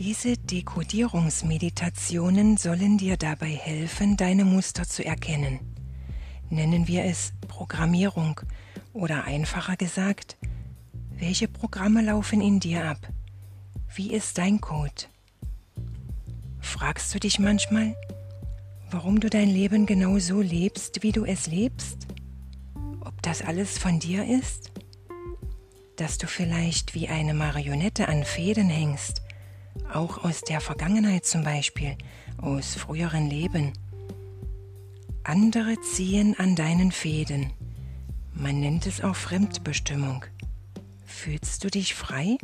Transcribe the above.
Diese Dekodierungsmeditationen sollen dir dabei helfen, deine Muster zu erkennen. Nennen wir es Programmierung oder einfacher gesagt, welche Programme laufen in dir ab? Wie ist dein Code? Fragst du dich manchmal, warum du dein Leben genau so lebst, wie du es lebst? Ob das alles von dir ist? Dass du vielleicht wie eine Marionette an Fäden hängst, auch aus der Vergangenheit zum Beispiel, aus früheren Leben. Andere ziehen an deinen Fäden. Man nennt es auch Fremdbestimmung. Fühlst du dich frei?